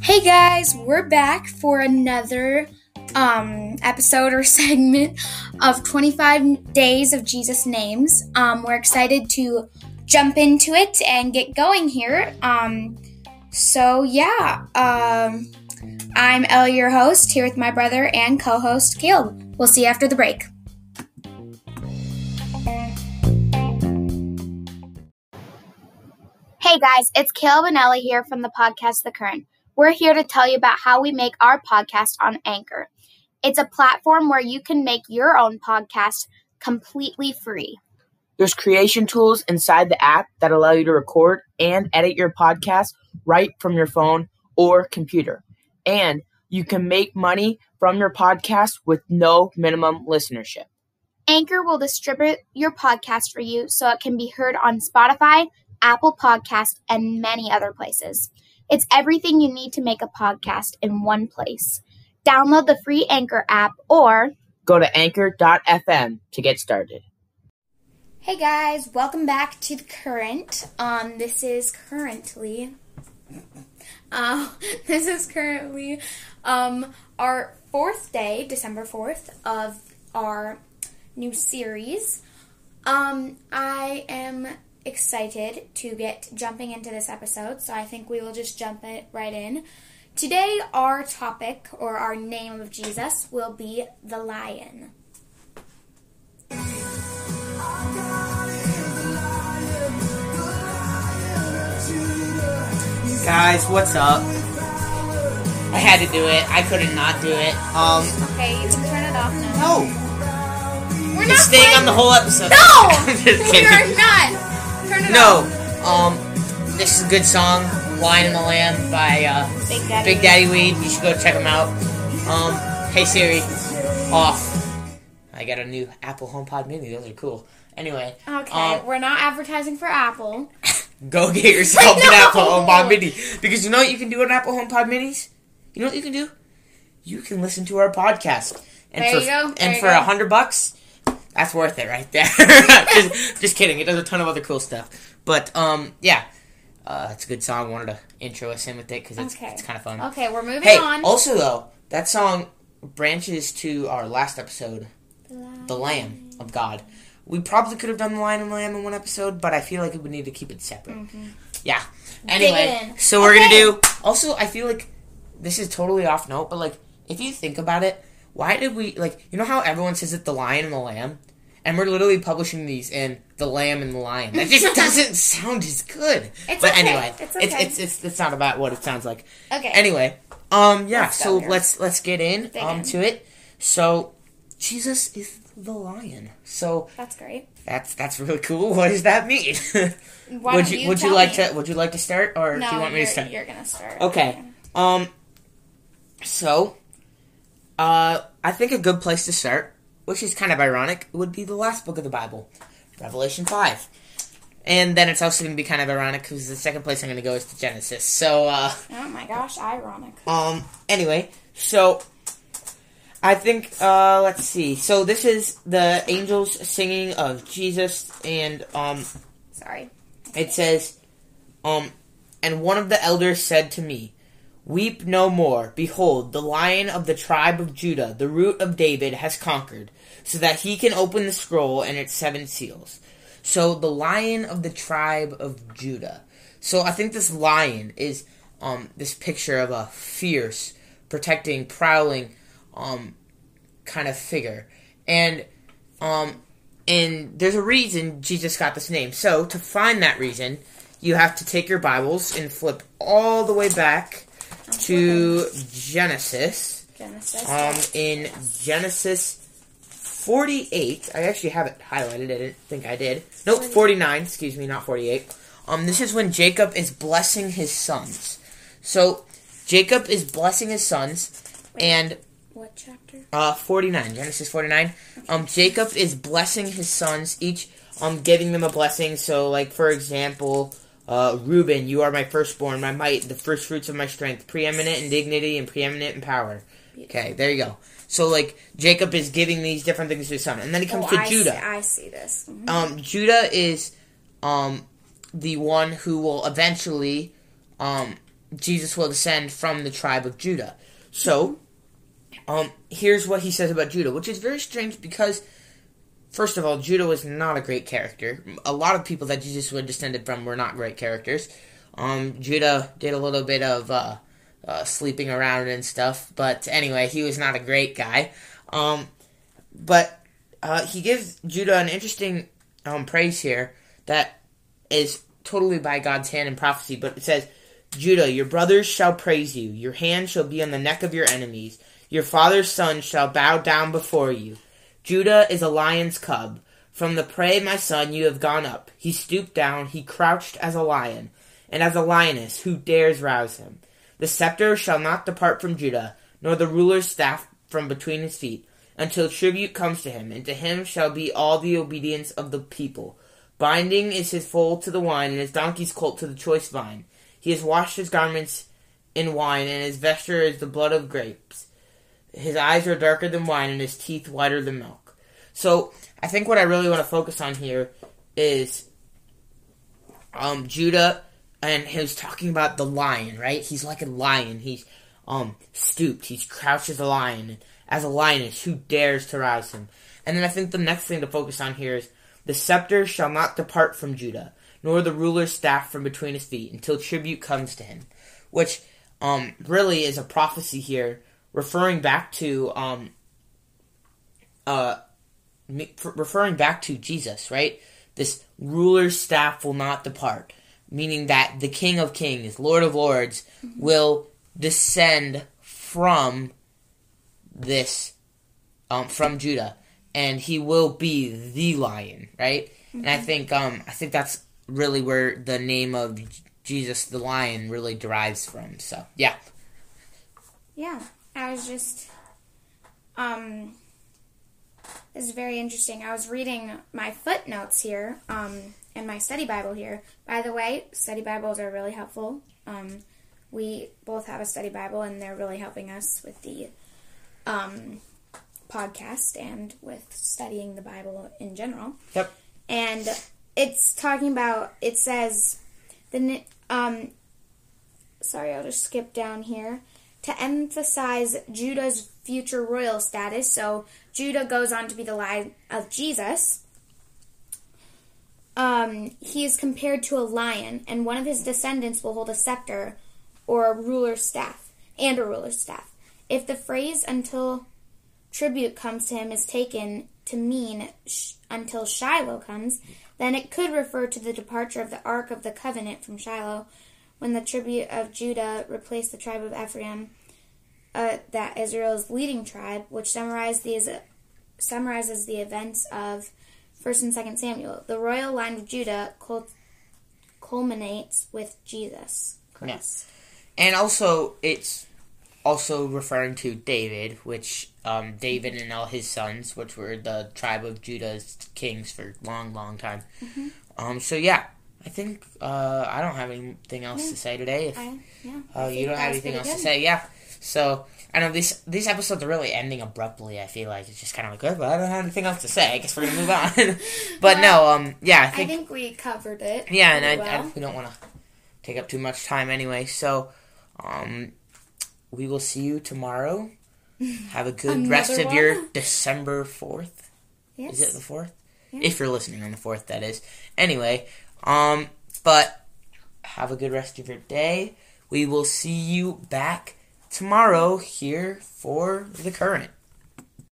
Hey guys, we're back for another um, episode or segment of 25 Days of Jesus Names. Um, we're excited to jump into it and get going here. Um, so, yeah, um, I'm Ellie, your host, here with my brother and co host, Caleb. We'll see you after the break. Hey guys, it's Caleb and Ellie here from the podcast The Current. We're here to tell you about how we make our podcast on Anchor. It's a platform where you can make your own podcast completely free. There's creation tools inside the app that allow you to record and edit your podcast right from your phone or computer. And you can make money from your podcast with no minimum listenership. Anchor will distribute your podcast for you so it can be heard on Spotify, Apple Podcast, and many other places. It's everything you need to make a podcast in one place. Download the free Anchor app or Go to anchor.fm to get started. Hey guys, welcome back to the current. Um, this is currently, uh, this is currently, um, our fourth day, December fourth, of our new series. Um, I am excited to get jumping into this episode, so I think we will just jump it right in. Today, our topic or our name of Jesus will be the lion. Guys, what's up? I had to do it. I couldn't not do it. Um, Okay, you can turn it off now. no. We're You're staying playing- on the whole episode. No! I'm just We're not. No. Um, this is a good song, "Lion and the Lamb" by uh, Big Daddy. Big Daddy Weave. You should go check them out. Um, hey Siri, off. I got a new Apple HomePod Mini. Those are cool. Anyway, Okay, um, we're not advertising for Apple. go get yourself an No! Apple HomePod Mini because you know what you can do on Apple HomePod Minis. You know what you can do? You can listen to our podcast. And There for, you go, there And for a hundred bucks, that's worth it right there. just, just kidding. It does a ton of other cool stuff. But um, yeah, uh, it's a good song. Wanted to intro us in with it because it's, Okay. it's kind of fun. Okay, we're moving Hey, on. also though, that song branches to our last episode, "The Lamb of God." We probably could have done the Lion and the Lamb in one episode, but I feel like we would need to keep it separate. Yeah. Anyway, so we're Mm-hmm. Okay. gonna do. Also, I feel like this is totally off note, but like if you think about it, why did we like? You know how everyone says it, the Lion and the Lamb, and we're literally publishing these in the Lamb and the Lion. That just doesn't sound as good. It's but okay. anyway, It's it's, okay. it's it's it's not about what it sounds like. Okay. Anyway, um, yeah. Let's so let's let's get in Dig um in. to it. So Jesus is the lion. So That's great. that's that's really cool. What does that mean? Why would you, you would you like me? to would you like to start or No, do you want me to start? you're gonna start. Okay. Um. So, uh, I think a good place to start, which is kind of ironic, would be the last book of the Bible, Revelation five, and then it's also going to be kind of ironic because the second place I'm going to go is to Genesis. So, uh, Oh my gosh, ironic. um. Anyway, so I think uh, let's see. So this is the angels singing of Jesus, and um, Sorry. it says, um, and one of the elders said to me, Weep no more. Behold, the lion of the tribe of Judah, the root of David, has conquered, so that he can open the scroll and its seven seals. So the lion of the tribe of Judah. So I think this lion is um, this picture of a fierce, protecting, prowling, um, kind of figure, and um, and there's a reason Jesus got this name. So to find that reason, you have to take your Bibles and flip all the way back to Genesis. Genesis. Um, in Genesis 48, I actually have it highlighted. I didn't think I did. Nope, 49. Excuse me, not 48. Um, this is when Jacob is blessing his sons. So Jacob is blessing his sons, and what chapter? uh, 49, Genesis 49. Um, Jacob is blessing his sons, each um, giving them a blessing. So, like, for example, uh, Reuben, you are my firstborn, my might, the first fruits of my strength, preeminent in dignity and preeminent in power. Okay, there you go. So, like, Jacob is giving these different things to his son. And then he comes oh, to I Judah. See, I see this. Mhm. Um, Judah is, um, the one who will eventually, um, Jesus will descend from the tribe of Judah. So, um, here's what he says about Judah, which is very strange because, first of all, Judah was not a great character. A lot of people that Jesus was descended from were not great characters. Um, Judah did a little bit of uh, uh, sleeping around and stuff, but anyway, he was not a great guy. Um, but uh, he gives Judah an interesting um, praise here that is totally by God's hand in prophecy, but it says, Judah, your brothers shall praise you, your hand shall be on the neck of your enemies, your father's son shall bow down before you. Judah is a lion's cub. From the prey, my son, you have gone up. He stooped down, he crouched as a lion, and as a lioness, who dares rouse him? The scepter shall not depart from Judah, nor the ruler's staff from between his feet, until tribute comes to him, and to him shall be all the obedience of the people. Binding is his foal to the wine, and his donkey's colt to the choice vine. He has washed his garments in wine, and his vesture is the blood of grapes. His eyes are darker than wine, and his teeth whiter than milk. So, I think what I really want to focus on here is um, Judah, and he was talking about the lion, right? He's like a lion. He's um, stooped. He's crouched as a lion. As a lioness, who dares to rouse him? And then I think the next thing to focus on here is the scepter shall not depart from Judah, nor the ruler's staff from between his feet, until tribute comes to him. Which um, really is a prophecy here, referring back to um, uh, referring back to Jesus, right? This ruler's staff will not depart, meaning that the King of Kings, Lord of Lords, mm-hmm. will descend from this, um, from Judah, and he will be the lion, right? Mm-hmm. And I mm-hmm. think, um, I think that's really where the name of Jesus the Lion really derives from. So, yeah. Yeah, I was just, um, this is very interesting. I was reading my footnotes here um, in my study Bible here. By the way, study Bibles are really helpful. Um, we both have a study Bible, and they're really helping us with the um, podcast and with studying the Bible in general. Yep. And it's talking about. It says the um. Sorry, I'll just skip down here to emphasize Judah's future royal status. So Judah goes on to be the line of Jesus. Um, he is compared to a lion, and one of his descendants will hold a scepter or a ruler's staff, and a ruler's staff. If the phrase until tribute comes to him is taken to mean sh- until Shiloh comes, then it could refer to the departure of the Ark of the Covenant from Shiloh when the tribute of Judah replaced the tribe of Ephraim uh, that Israel's leading tribe, which summarizes the, summarizes the events of First and Second Samuel. The royal line of Judah cul- culminates with Jesus Yes, and also it's also referring to David, which um, David and all his sons, which were the tribe of Judah's kings for a long, long time. Mm-hmm. Um, so yeah, I think uh, I don't have anything else yeah. to say today. If I, yeah, uh, you don't have anything else good. to say, yeah. So I know these these episodes are really ending abruptly. I feel like it's just kind of like, good. well, I don't have anything else to say. I guess we're gonna move on. but well, no, um, yeah, I think, I think we covered it. Yeah, and I, well. I, we don't want to take up too much time anyway. So, um, we will see you tomorrow. Have a good rest of one? your December fourth. Yes. Is it the fourth? Yeah. If you're listening on the fourth, that is. Anyway, um, but have a good rest of your day. We will see you back tomorrow here for the current.